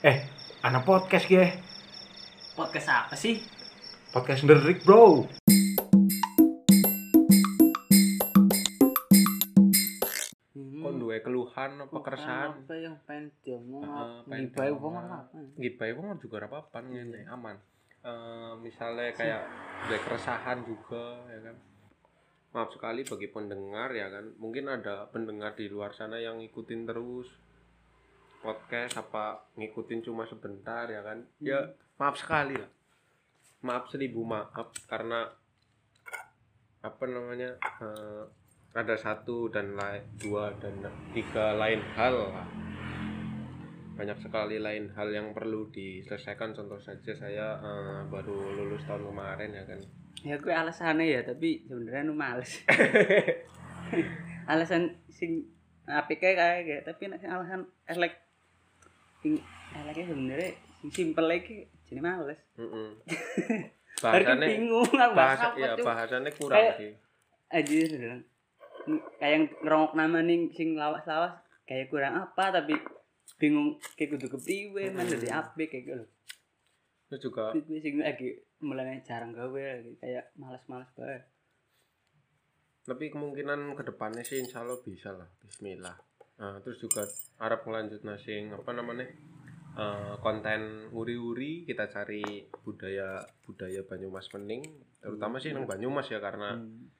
Eh, anak podcast ya. Podcast apa sih? Podcast Derik, Bro. Hmm, duwe keluhan apa bukan keresahan? Apa yang pengen diomong? Heeh, pengen Gibai wong apa? Gibai wong juga ora apa-apa ngene, aman. Eh misalnya kayak duwe keresahan juga ya kan. Maaf sekali bagi pendengar ya kan. Mungkin ada pendengar di luar sana yang ngikutin terus podcast apa ngikutin cuma sebentar ya kan. Ya maaf sekali lah. Maaf seribu maaf karena apa namanya eh, ada satu dan lain dua dan tiga lain hal lah banyak sekali lain hal yang perlu diselesaikan contoh saja saya eh, baru lulus tahun kemarin ya kan Ya gue alasannya ya, tapi sebenarnya nu males. alasan sing apik kayak kayak tapi alasan elek sing eleknya sebenarnya sing simpel lagi jadi males. Baru bahasannya bingung aku bahas bahasa ya tuh. bahasannya kurang sih aja bilang kayak yang ngerongok nama nih sing lawas-lawas kayak kurang apa tapi bingung kayak kudu kepriwe Hmm. dari apik kayak gitu itu juga gue sing lagi mulai jarang gawe lagi kayak malas-malas banget tapi kemungkinan ke depannya sih insya Allah bisa lah Bismillah nah, terus juga harap ngelanjut nasing apa namanya eh, konten uri-uri kita cari budaya budaya Banyumas Mening. Terutama sih nang Banyumas ya karena Hmm.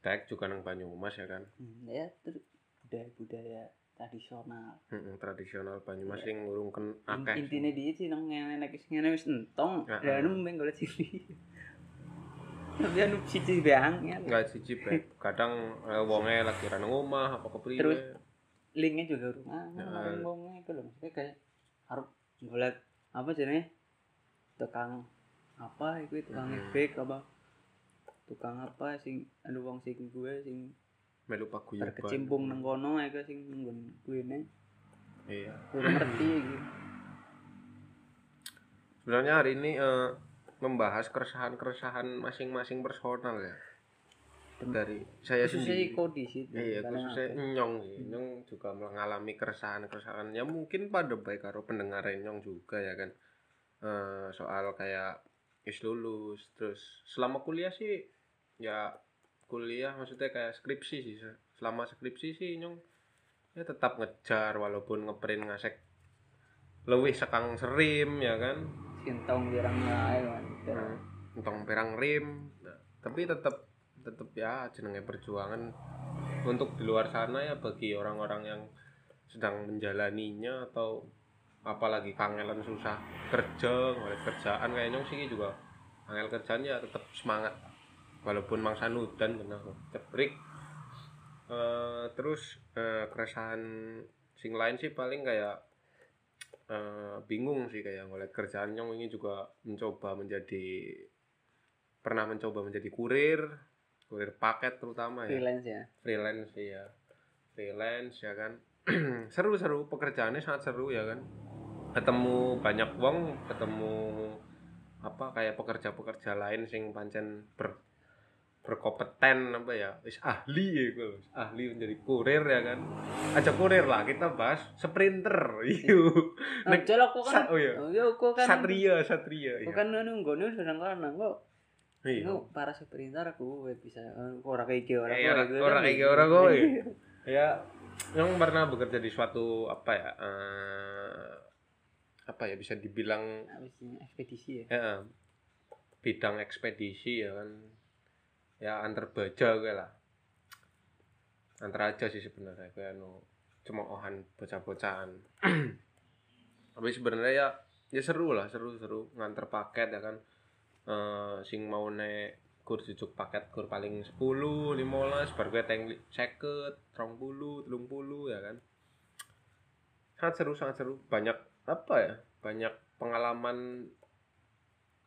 tag juga nang Banyumas ya kan. Hmm, ya budaya-budaya tradisional. Mm-mm, tradisional Banyumas yang ngurungken In, akeh. intinya dia sih nang ngene nek wis ngene wis entong. Dan anu mung golek cilik tapi anu beang ya. Nggak siji Beb. kadang eh, wonge lagi ra nang omah apa kepriwe Terus, linknya juga rumah Heeh. ngomongnya itu loh. Maksudnya kayak harus golek apa jenis tukang apa itu tukang Hmm. efek apa? Tukang apa sing anu wong sing gue sing melu paguyuban terkecimpung nang kono iku sing nunggu gue ne iya. Udah ngerti gitu sebenarnya hari ini eh, membahas keresahan-keresahan masing-masing personal ya dari saya khususnya sendiri. Kondisi itu iya khususnya apa? nyong. Sih nyong juga mengalami keresahan-keresahan. Ya mungkin pada baik karo pendengar nyong juga ya kan. Eh, soal kayak is lulus terus selama kuliah sih ya kuliah maksudnya kayak skripsi sih selama skripsi sih nyong ya tetap ngejar walaupun ngeprint ngasek lebih sekang serim ya kan. Sintong dirang lae kan Hmm, entong perang rim. Nah, tapi tetap tetap ya jenenge perjuangan untuk di luar sana ya bagi orang-orang yang sedang menjalaninya atau apalagi kangelan susah kerja oleh kerjaan kayaknya sih juga angel kerjaan ya tetap semangat. Walaupun mangsa nudan benar cebrik Eh, terus eh, keresahan sing lain sih paling kayak eh, bingung sih kayak oleh kerjaan yang ini juga mencoba menjadi pernah mencoba menjadi kurir kurir paket terutama ya. Freelance ya? Freelance ya freelance ya kan. Seru-seru pekerjaannya sangat seru ya kan. Ketemu banyak wong ketemu apa kayak pekerja-pekerja lain sing pancen ber berkompeten apa ya wis ahli ya gue ahli menjadi kurir ya kan. Aja kurir lah kita bahas sprinter iyo Nah, kok kan oh iya. oh iya kan satria satria iya. kan anu ngono sedang kana kok iya. Aku para sprinter aku gue bisa eh, ora kayak gitu ora Eh, ora- ora kayak gitu, ora kowe. ya yang pernah bekerja di suatu apa ya eh, apa ya bisa dibilang ekspedisi ya. ya, bidang ekspedisi ya kan. Ya antar baja gue lah. Antar aja sih sebenarnya gue anu cuma ohan bocah-bocahan. Tapi sebenarnya ya ya seru lah seru seru nganter paket ya kan eh sing mau nek kur jujuk paket kur paling 10 15 bar gue teng 50 30 30 ya kan? Sangat seru sangat seru. Banyak apa ya? Banyak pengalaman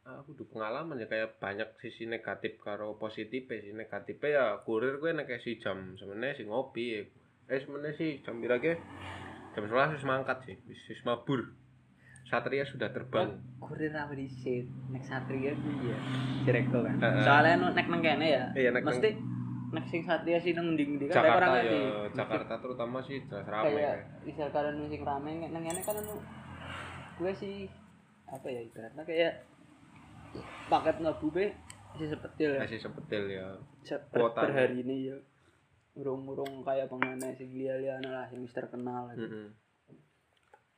aku udah pengalaman ya kayak banyak sisi negatif karo positif sih negatifnya ya kurir gue nek si jam sebenarnya si ngopi ya. eh sebenarnya sih jam berapa jam 11 wis mangkat sih wis mabur Satria sudah terbang Kurir apa di sini? Nek Satria ku ya. Kan. Heeh. Soalnya nu nek nang kene ya. Iya, nek Mesti nek sing Satria sih nang ndi-ndi kan Jakarta orang ya ngerti. Jakarta terutama sih jelas rame Kayak misal kalian sing rame nang kene kan anu gue sih apa ya ibaratnya kayak paket ngabu be masih sepetil ya masih sepetil ya per, per hari ini ya urung-urung kayak pemainnya si lia lah yang terkenal gitu. Mm-mm.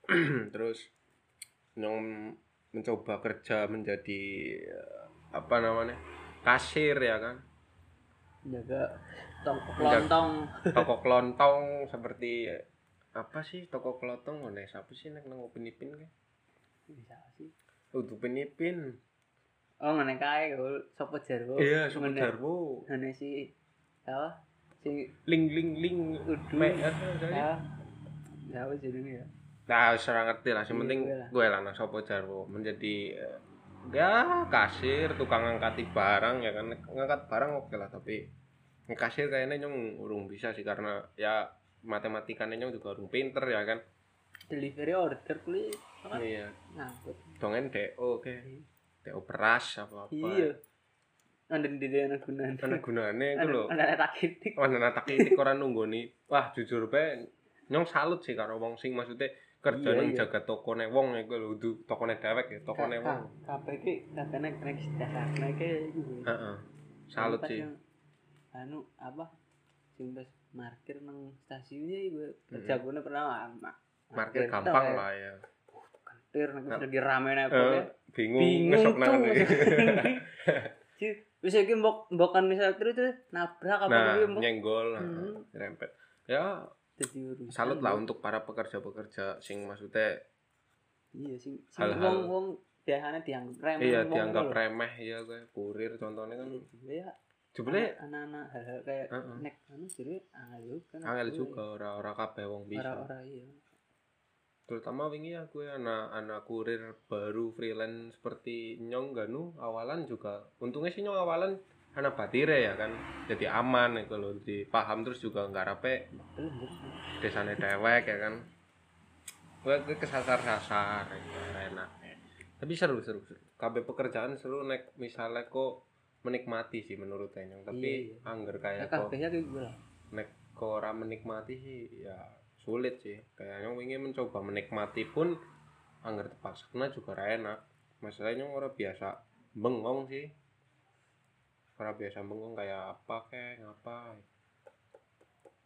terus yang mencoba kerja menjadi eh, apa namanya kasir ya kan? Jaga toko kelontong. toko kelontong seperti apa sih toko kelontong? Mana siapa sih nek nang upin ipin kan bisa sih. Udah upin ipin. Oh ngene kae sopo jarwo? Iya Ngene- jarwo. Ngene si apa? Si ling ling ling Udu. ya. Ya apa jenenge ya Nah, wis ora ngerti lah. Yang Iya, penting gue lah. nang sapa jarwo menjadi eh, ya kasir, tukang ngangkati barang ya kan. Ngangkat barang oke lah, tapi ngekasir kayaknya nyong urung bisa sih karena ya matematikanya nyong juga urung pinter ya kan. delivery order apa Iya, ngangkut dongen DO oke. DO beras apa apa. iya di dia anak gunaan Ana gunane iku lho. ada taktik Wah, nata kritik ora nunggoni. Wah, jujur bae nyong salut sih karo wong sing maksudnya kerja Iya, iya. jaga tokone wong iku lho, du- tokone dewek ya, tokone wong. kabeh ki kabeh nek nek dasarnya ki iku Heeh. Salut sih. anu apa sing pas parkir nang stasiunnya iku kerjagone pernah ma- Parkir tok gampang ya. lah ya. Kentir nek wis lagi rame nek Eh, bingung, bingung ngesok nang wis iki mbok mbokan misal terus nabrak apa Nah, nyenggol, nah, Hmm. rempet. Ya, dadi urusan salut lah untuk para pekerja-pekerja sing maksudnya iya sing sing Hal-hal- wong wong biasanya dianggap remeh iya dianggap lho. remeh ya kayak kurir contohnya kan iya jebule anak-anak hal-hal kayak Heeh. nek anu jadi angel juga angel juga ora-ora kabeh wong bisa. ora-ora iya Terutama wingi ya gue anak-anak kurir baru freelance seperti Nyong Ganu awalan juga untungnya sih Nyong awalan anak batire ya kan. Jadi aman ya kalau dipaham terus juga nggak rape. Belum desane dewek ya kan. Gue gue kesasar-sasar ya, enak. Tapi seru seru seru. Kabeh pekerjaan seru nek misalnya kok menikmati sih menurut Enyong. Tapi Iya. angger ya kayak kok nek kok ora menikmati sih ya sulit sih. Kayak Enyong ingin mencoba menikmati pun angger terpaksa. Kena juga enak. Masalahnya Enyong ora biasa bengong sih ora biasa bengong kayak apa kayak ngapa?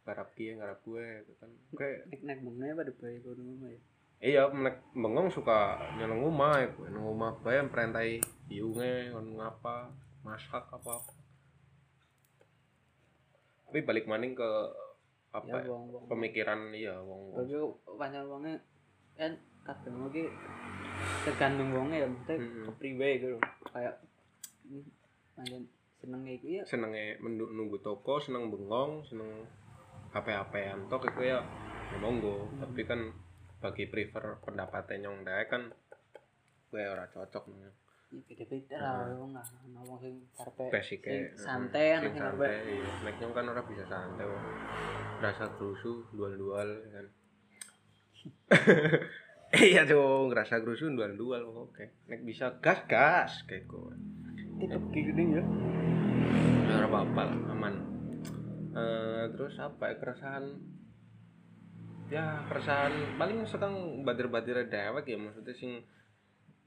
Garap kia garap gue gitu kan. Kayak nek nek bengnya pada bayi kono mah ya? Iya nek bengong suka nyeleng rumah ya gue nang rumah bae perintai iunge kon ngapa masak apa apa. Tapi balik maning ke apa ya ya, wong wong pemikiran iya wong wong tapi pancen wonge kan wong ki tergantung wonge ya maksudnya Mm-mm. kepriwe gitu kayak ini pancen seneng iku ya senenge mendu- nunggu toko seneng bengong seneng HP-HPan tok itu ya ya monggo. Hmm. tapi kan bagi prefer pendapatnya nyong dae kan gue ora cocok nih ya beda-beda lah wong lah. Wong sing karepe sing santai ana sing santai iya. Nek nyong kan ora bisa santai wong. Rasa kerusu dual-dual ya kan. Iya dong rasa kerusu dual-dual oke. Nek bisa gas gas kayak gue tipe gini ya. Ya ora apa-apa lah aman. Eh, terus apa ya keresahan? Ya keresahan paling sekarang badir-badir dewek ya maksudnya sing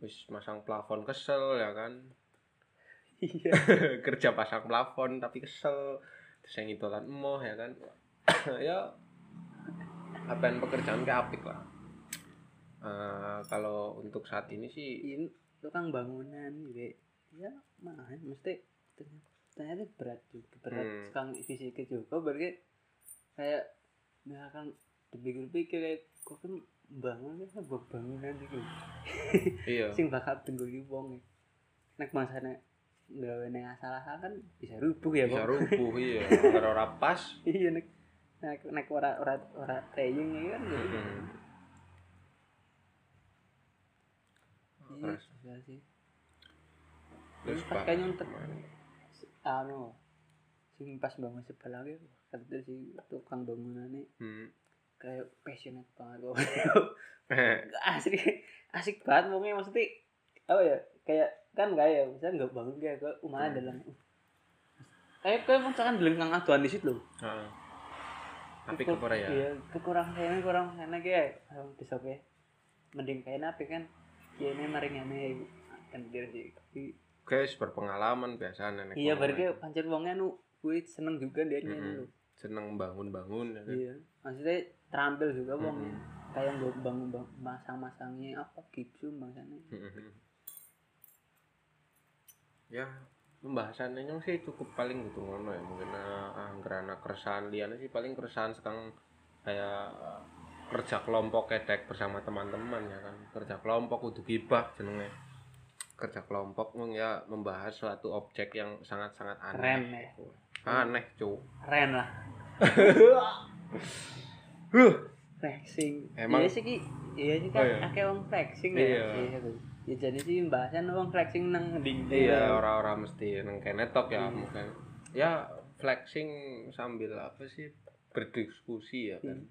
wis masang plafon kesel ya kan? Iya. Kerja pasang plafon tapi kesel terus yang itolan emoh ya kan? Ya apaan pekerjaan kayak apik lah. Eh, kalau untuk saat ini sih ini tukang bangunan gitu ya mah mesti ternyata, berat juga. Berat Hmm. sekarang fisiknya juga. Berarti kayak misalkan dipikir-pikir kayak kok kan bangun kan sebuah bangunan itu iya. Sing bakal tunggu wong nek masane gawe ning asal-asal kan bisa rubuh ya bisa rubuh iya. Kalau ora pas. Iya nek nek nek ora ora ora training ya kan jadi Mm-mm. iya Terus. sih terus pas Pak, kayaknya untuk anu sing pas bangun sebelah lagi kata si tukang bangunannya Hmm. kayak passionate banget kok asik asik banget mungkin maksudnya apa ya kayak kan gak ya misalnya nggak bangun kayak ke rumah Hmm. dalam kayak kayak misalkan bilang kang aduan di situ loh Heeh. tapi Kekur- kepora ya iya kekurang sana kurang sana kayak orang besok ya mending kayak apa kan ya ini maringane kan dia sih Tapi, guys berpengalaman biasanya nek iya berarti pancen wongnya nu gue seneng juga dia Mm-mm. nyanyi seneng bangun-bangun ya kan? iya maksudnya terampil juga wong Mm-mm. kayak gue bangun bang masang-masangnya apa gipsum bangsane Mm-mm. ya pembahasannya sih cukup paling gitu ngono ya mungkin uh, anggaran keresahan liane sih paling keresahan sekarang kayak eh, kerja kelompok kedek bersama teman-teman ya kan kerja kelompok kudu gibah jenenge kerja kelompok ya membahas suatu objek yang sangat-sangat aneh. Keren, ya. aneh cu. Keren lah. Huh. flexing. Emang- iya sih ki. Iya sih Oh, kan iya. akeh wong flexing Iya. ya. Iya. Tuh ya jadi sih bahasan wong flexing nang ding iya orang-orang mesti neng kene tok ya Iya. mungkin. Ya flexing sambil apa sih berdiskusi ya kan.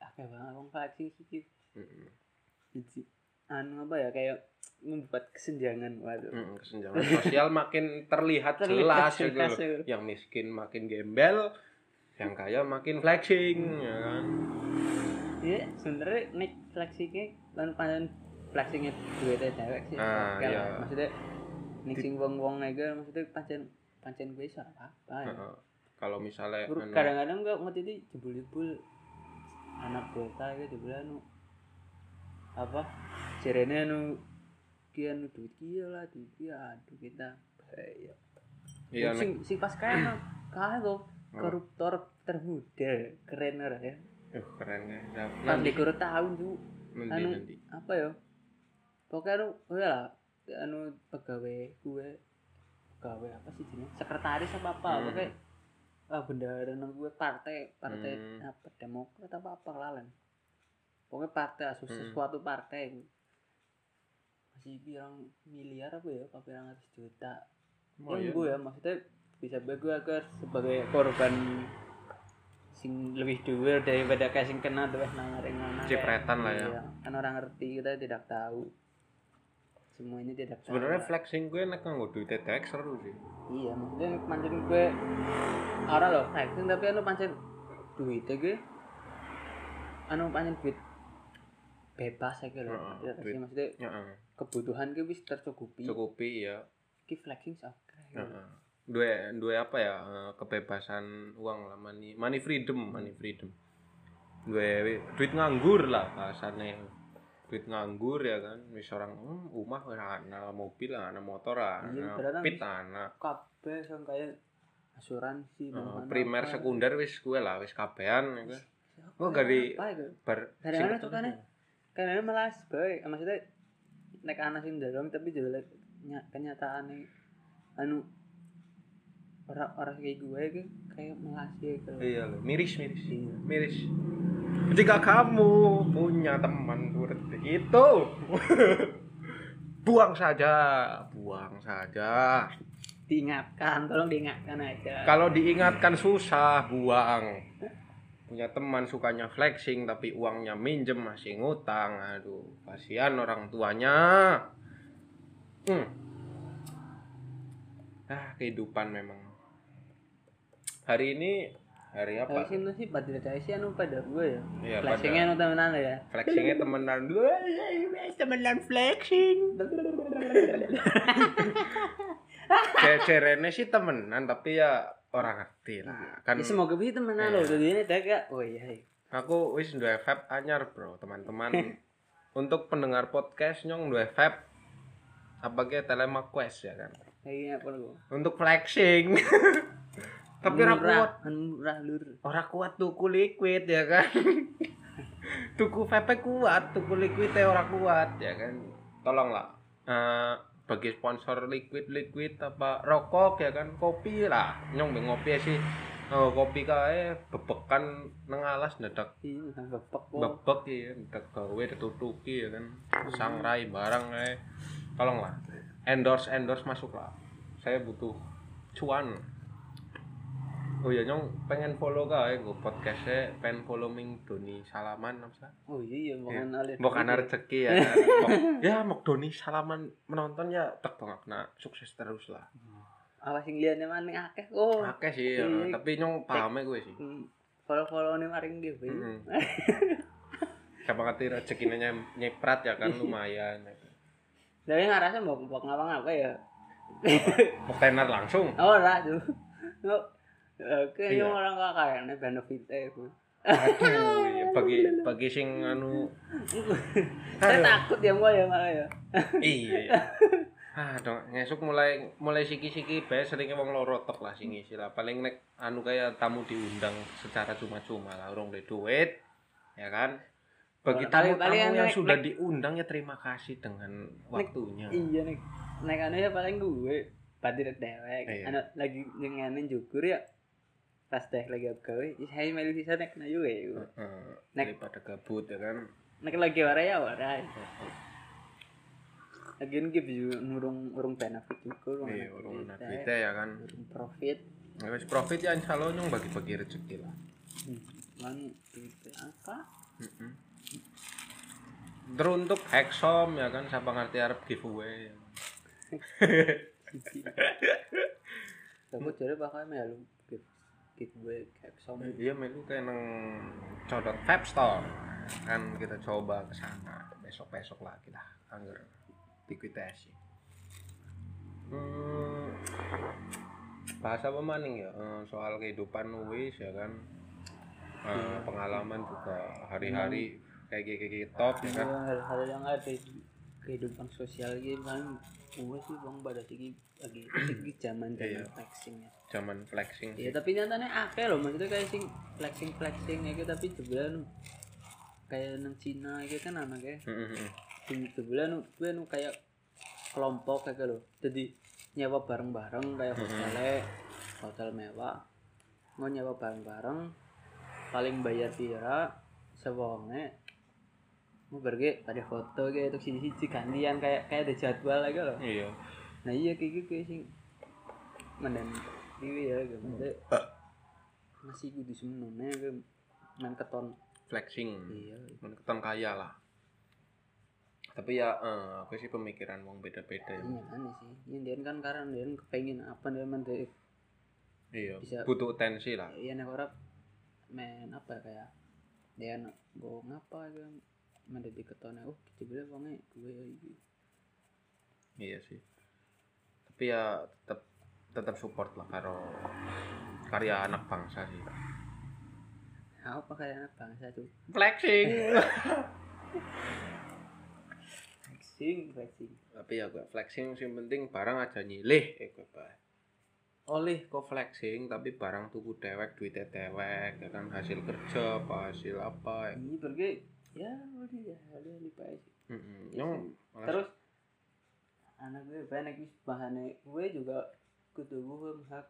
Akeh banget wong flexing sih jadi anu apa ya kayak membuat kesenjangan waduh Mm, kesenjangan sosial makin terlihat, Terlihat jelas, gitu loh. ya. yang miskin makin gembel yang kaya makin flexing ya kan iya sebenernya nek flexingnya kan panen flexingnya duit cewek sih Ah, iya. maksudnya nek sing wong wong aja maksudnya pancen pancen gue apa apa ya kalau misalnya anu, kadang-kadang gak ngerti ini jebul-jebul anak bota gitu jebul anu apa cerene anu kia anu duit kia lah duit kia aduh kita. Iya. Nek- sing sing pas kaya kok Apa? koruptor termuda keren ora ya? Uh, keren ya. Ya, pas dikuru tahun tuh anu nanti. apa ya? Pokoknya anu oh ya lah anu pegawai gue pegawai apa sih jenis sekretaris apa apa Hmm. pokoknya. Ah bendahara nang gue partai partai Hmm. apa demokrat apa apa lalen pokoknya partai asus Hmm. sesuatu partai masih bilang miliar apa ya? Apa bilang ratus juta? Oh, ya iya. gue ya. Maksudnya bisa gue agar sebagai korban sing lebih dhuwur daripada kayak sing kena tuh nang areng nang Cipretan lah ya. Kan orang ngerti kita tidak tahu. Semuanya tidak tahu sebenarnya flexing gue nek nganggo duit TTX seru sih. Iya maksudnya pancen gue ora loh flexing tapi anu pancen duit gue anu pancen duit bebas aja loh sih maksudnya. Kebutuhan gue wis tercukupi. Cukupi ya ki flexing sak Heeh. dua dua apa ya eh, kebebasan uang lah money money freedom money freedom. Dua duit nganggur lah bahasanya duit nganggur ya kan wis orang hmm, rumah ana mobil ana motor Iya, ana pit ana. kabeh sing kayak asuransi mana-mana primer sekunder wis gue lah wis kabehan kan Siapa Oh, itu? bar Dari mana tuh kan, karena malah baik maksudnya nek anak sing dorong tapi juga ny- kenyataannya anu orang-orang kayak gue gitu kayak malas ya gitu iya loh miris miris. Iya. miris. Jika kamu punya teman seperti itu buang saja buang saja. Diingatkan tolong diingatkan aja. Kalau diingatkan susah buang punya teman sukanya flexing tapi uangnya minjem masih ngutang. Aduh kasihan orang tuanya. Hmm. ah kehidupan memang. Hari ini hari apa? Sih itu sih pada sih anu pada gue ya. Iya, flashingnya anu temenan ya. flexingnya temenan. Dua temenan flexing Cerene sih temenan tapi ya orang ngerti lah. Kan ya, semoga bisa temenan loh Iya. jadi ini daga oh iya iya. aku wis dua vape anyar bro. Teman-teman untuk pendengar podcast nyong dua vape apa ke telema quest ya kan? Iya apa lu untuk flexing. Tapi ora kuat. murah lur. Ora kuat tuku liquid ya kan? Tuku vape kuat tuku liquid ora kuat ya kan? Tolonglah. Eh bagi sponsor liquid liquid apa rokok ya kan? Kopi lah. Nyong ngopi sih. Oh, kopi kae bebekan nang alas dadak iya kok bebek ya dadak gawe ditutuki ya kan? Sangrai barang kae tolonglah. Endorse endorse masuk lah saya butuh cuan oh ya nyong pengen follow kae gue podcastnya pengen follow ming Doni Salaman apa oh iya iya bukan alir Mbok ana rezeki ya. Ya Mok Doni Salaman menonton ya tek banget nah sukses terus lah. awas sing liyane maning akeh oh Akeh sih, ya. Iya. tapi nyong pahame gue sih. follow follow nih maring dia Mm-mm. siapa ngerti rezekinya nyeprat ya kan lumayan Tapi ngerasa mau mau ngapa-ngapa ya. mau tenar langsung Oh lah tuh. Oke, Iya. yang orang kakaknya benefitnya itu. aduh iya, bagi bagi sing anu Saya takut ya gua ya malah ya. iya iya. ah dong ngesuk mulai mulai siki-siki bae seringnya wong loro tok lah sing ngisi lah paling nek anu kayak tamu diundang secara cuma-cuma lah urung duit ya kan bagi tamu-tamu yang nek- sudah nek- diundang ya terima kasih dengan waktunya Iya nih. Nek anu ya paling gue pati dewek. Iya. Anu lagi nyenganin jukur ya. Pas teh lagi gawe, saya melu sisa nek na juga ya. Heeh, Nek- daripada gabut ya kan Nek lagi warai ya warai. Lagian gitu juga nurung urung benefit juga urung iya urung teh. duitnya ya kan Urung profit. Ya wis profit ya insya Allah nyong bagi-bagi rezeki lah Hmm. Kan itu apa? Heeh. Teruntuk Hexom ya kan siapa ngerti arep giveaway. Kamu jadi bakal melu gitu gitu gue kayak sama Iya melu kayak nang codot Vape Store. Kan kita coba ke sana besok-besok lagi lah anggar dikuitasi. Hmm, bahasa apa maning ya? Eh, soal kehidupan wis ya kan? Eh, pengalaman juga hari-hari kayak kayak kayak top ya kan? Iya, hal-hal yang ada di kehidupan sosial gitu kan gue sih bang pada segi lagi segi zaman Iya. zaman flexing ya. Zaman flexing Iya tapi nyatanya akeh loh maksudnya kayak sing flexing flexing ya tapi sebelah nu kayak nang Cina gitu kan anaknya Heeh, heeh. sing sebelah nu gue nu kayak kelompok kayak lo jadi nyewa bareng-bareng kayak hotel hotel mewah. Mau nyewa bareng-bareng paling bayar pira sewonge mau pergi pada foto kayak untuk sisi sisi gantian kayak kayak ada jadwal lagi loh. Iya. Nah iya kayak gitu kayak sing menden ini ya gitu. Maksudnya masih gue di semenone gue main keton. Flexing. Iya. Keton kaya lah. Tapi ya eh, aku sih pemikiran wong beda-beda ya. ini aneh sih. Ini dia kan karena dia kepengen apa dia men dia iya Bisa- butuh tensi lah. Iya nek orang main apa ya, kayak dia nak gue ngapa gitu main di ketonnya oh bilang bangnya gue gitu iya sih. Tapi ya tetap tetap support lah karo karya anak bangsa sih. Apa kayak anak bangsa tuh flexing. Flexing flexing. Tapi ya gue flexing sih penting barang aja nyilih eh gue oleh kok flexing tapi barang tuku dewek duitnya dewek ya kan? Hasil kerja apa hasil apa ya. Ini pergi ya udah ya udah lupa. Iya Nyong sih. malas- terus anak gue banyak wis bahannya gue juga kudu gue hak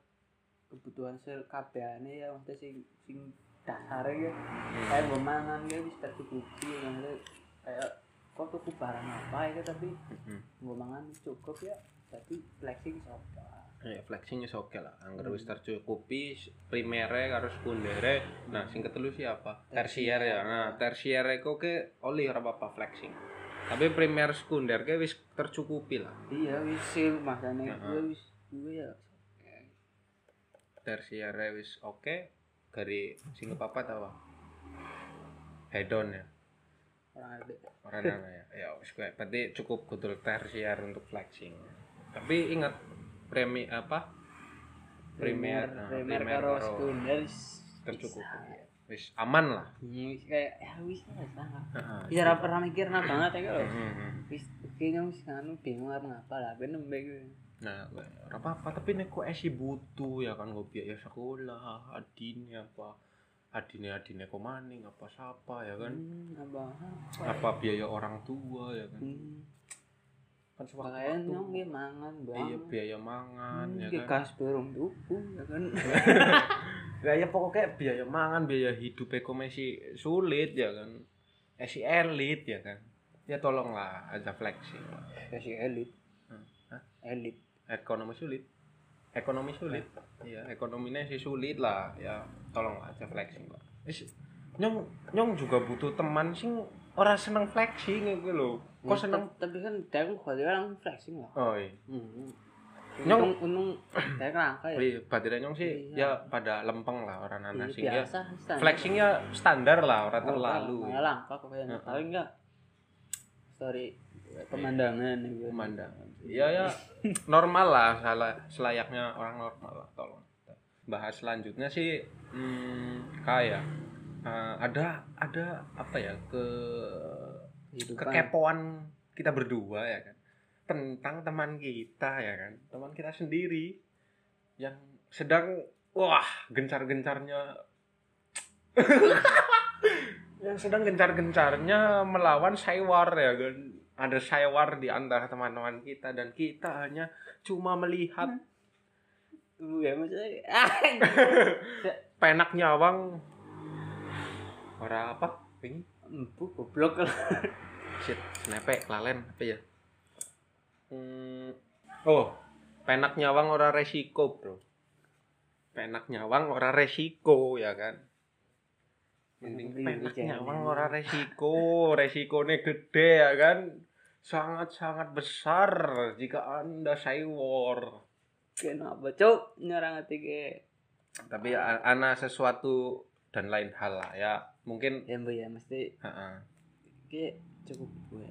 kebutuhan sekabehane ya maksudnya sing sing dasar ya. Kayak gue mangan gue bisa tercukupi maksudnya kayak kok tuku barang apa ya tapi gue mangan cukup ya tapi flexing sopa Ya flexing wis oke lah. Angger wis tercukupi primere karo sekundere. Nah, sing ketelu siapa? Tersier ya. Nah, tersier iku ke oleh ora apa flexing. Tapi primer sekunder ke wis tercukupi lah. iya wis sih makanya Heeh. gue wis gue ya Tersier wis oke. Dari sing apa tawa? Hedon ya. orang ada Ora nana ya. Ya wis berarti cukup kudu tersier untuk flexing. Tapi ingat premi apa? Primer, nah, primer primer karo sekunder bisa. Wis aman lah. Hmm, wis kayak ya wis lah sangat ra pernah mikir nah banget ya kalau Mhm. wis kayaknya wis nganu bingung harus ngapa lah ben nembe. Nah, ora apa-apa tapi nek kok esi butuh ya kan gue biaya sekolah, adine apa adine adine kok maning apa siapa ya kan Hmm, apa? apa biaya orang tua ya kan Hmm, kan pakaian mangan iya bang. biaya mangan Hmm, ya kan gas dorong tuku ya kan. biaya pokoknya biaya mangan biaya hidup kok masih sulit ya kan esi elit ya kan ya tolonglah aja flexing Ya si elit. Hmm. Hah? Elit. ekonomi sulit ekonomi sulit iya ekonominya sih sulit lah ya tolong aja flexing pak nyong nyong juga butuh teman sing ora seneng flexing gitu loh kok seneng Tapi kan dia kan dia kan flexing lah. oh iya Hmm. Nyong. untung kayak kerangka ya Iya, batirnya nyong sih Iya. ya pada lempeng lah orang anak Iya, ya. biasa standar. Flexingnya standar lah, orang Oh, terlalu. malah langka kok Heeh. tapi enggak sorry pemandangan gitu Pemandangan. Iya ya, normal lah, salah selayaknya orang normal lah, tolong. Bahas selanjutnya sih, hmm, kayak eh, ada ada apa ya ke Kehidupan. kekepoan kita berdua ya kan? Tentang teman kita ya kan? Teman kita sendiri yang sedang wah gencar-gencarnya yang sedang gencar-gencarnya melawan Saywar ya kan? Ada Saywar di antara teman-teman kita dan kita hanya cuma melihat Uh, ya maksudnya penak nyawang. Ora apa? Ini empu goblok. Shit snape kelalen apa ya? Hmm, oh. penak nyawang ora resiko bro. Penak nyawang ora resiko ya kan? Mending penak nyawang ora resiko resikonya gede ya kan? Sangat sangat besar jika anda saywar kenapa cok nyerang hati ke? Tapi ana sesuatu dan lain hal lah ya mungkin ya mbak ya mesti ha-ha. ke cukup gue.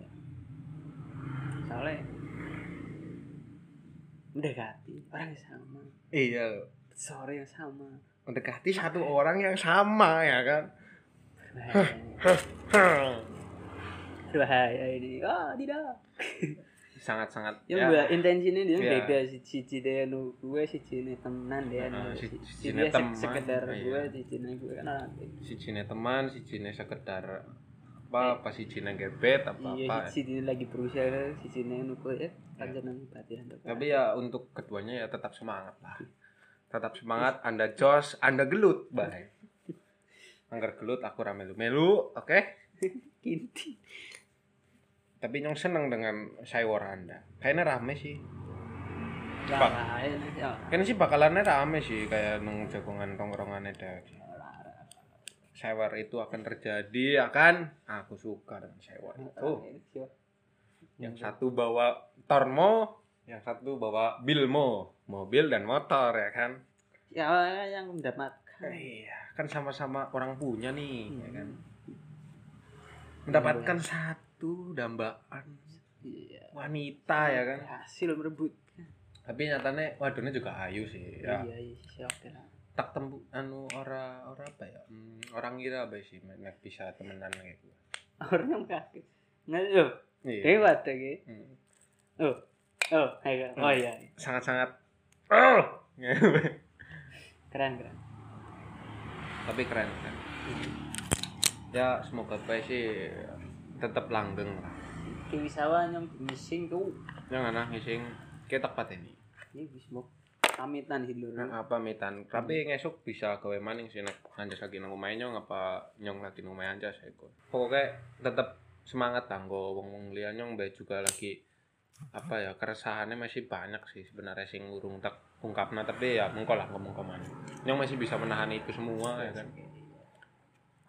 Soalnya mendekati orang yang sama. Iya. Sore yang sama. Mendekati satu orang yang sama ya kan? Berbahaya ini. Ah tidak sangat-sangat ya. mbak intensinya dia Ya. beda si cici dia nu gue si cini temenan dia. Heeh, si- si dia teman, sek- sekedar iya. gue si cini gue kan orang si cine teman si cine sekedar apa apa si cine gebet apa iya apa si cini lagi berusaha si cini nu gue ya kanjenan batin tapi ya untuk keduanya ya tetap semangat lah. Tetap semangat anda jos anda gelut baik anggar gelut aku ramelu melu oke? Kinti tapi nyong seneng dengan saywar anda. Kayaknya rame sih. Lah ya ya. Kayaknya sih bakalannya rame sih kayak nung jagongan tongkrongannya dah saywar itu akan terjadi akan aku suka dengan saywar itu. yang satu bawa tormo yang satu bawa bilmo. Mobil dan motor ya kan? Ya yang mendapatkan. Iya kan sama-sama orang punya nih ya kan? Hmm. mendapatkan satu dambaan. Iya. Wanita ya kan? hasil merebut. Tapi nyatanya waduhnya juga ayu sih ya. Iya iya siapa lah. Tak tembu anu ora ora apa ya? Hmm, orang kira apa sih mek bisa temenan kayak gue orang yang kaget nggak yo iya. Hebat ya ki. Hmm. oh oh ayo. Oh iya sangat-sangat oh! Keren keren. Tapi keren kan ya semoga baik sih tetap langgeng lah. Kiwi sawah yang missing tuh jangan ah ngising kita tepat ini? Ini bismok pamitan sih dulu nah, apa mitan tapi ngesuk bisa gawe maning sih nek anjas lagi nang omahe nyong apa nyong lagi nang omahe anjas iku pokoknya tetap semangat lah nggo wong-wong liya nyong bae juga lagi apa ya keresahannya masih banyak sih sebenarnya sing urung tak ungkapna tapi ya mengko lah ngomong koman nyong masih bisa menahan itu semua ya kan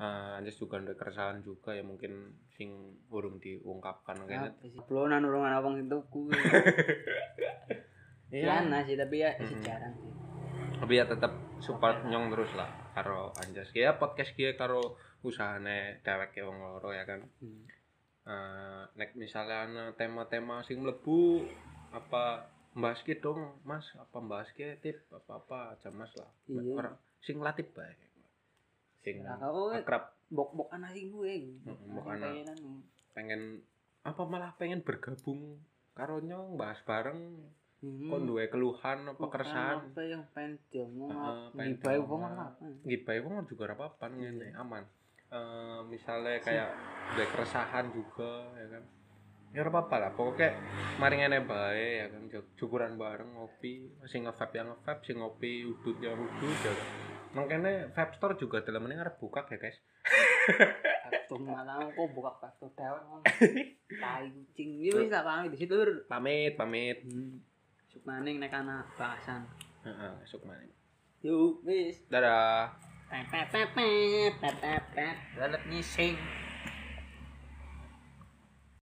Ah, anjas juga ada keresahan juga ya mungkin sing urung diungkapkan kayaknya sih? Blonan urung ana wong itu kuwi ya nah sih tapi ya Mm-mm. jarang sih. Tapi ya tetap support nyong terus lah karo anjas. Ya podcast kia karo usahane dewek wong loro ya kan? Hmm. Eh, nek misalnya tema-tema sing mlebu apa bahas ki dong mas? Apa bahas ki tip? Apa apa aja mas lah. Iya. sing latip bae sing kau- akrab. bok-bok anak sih gue bok anak. pengen apa malah pengen bergabung karo nyong bahas bareng. Hmm. kon duwe keluhan apa keresahan? apa yang pengen diomong pengen ngibai wong apa? Gibai wong juga ora apa-apa ngene aman. Eh, misalnya kayak ada keresahan juga ya kan? Ya ora apa-apa lah pokoknya mari ngene bae ya kan? Syukuran bareng ngopi. Sing nge-vape yang nge-vape sing ngopi udut yang udut ya kan makanya vape store juga dalam ini ngarep buka ya guys. Kartu malah kok buka kartu dewek ngomong tai kucing. Ya wis tak pamit. Di situ pamit pamit. Hmm. Suk maning nek ana bahasan. Heeh, esuk maning. Yuk wis. Dadah. Pep pep pep pep pep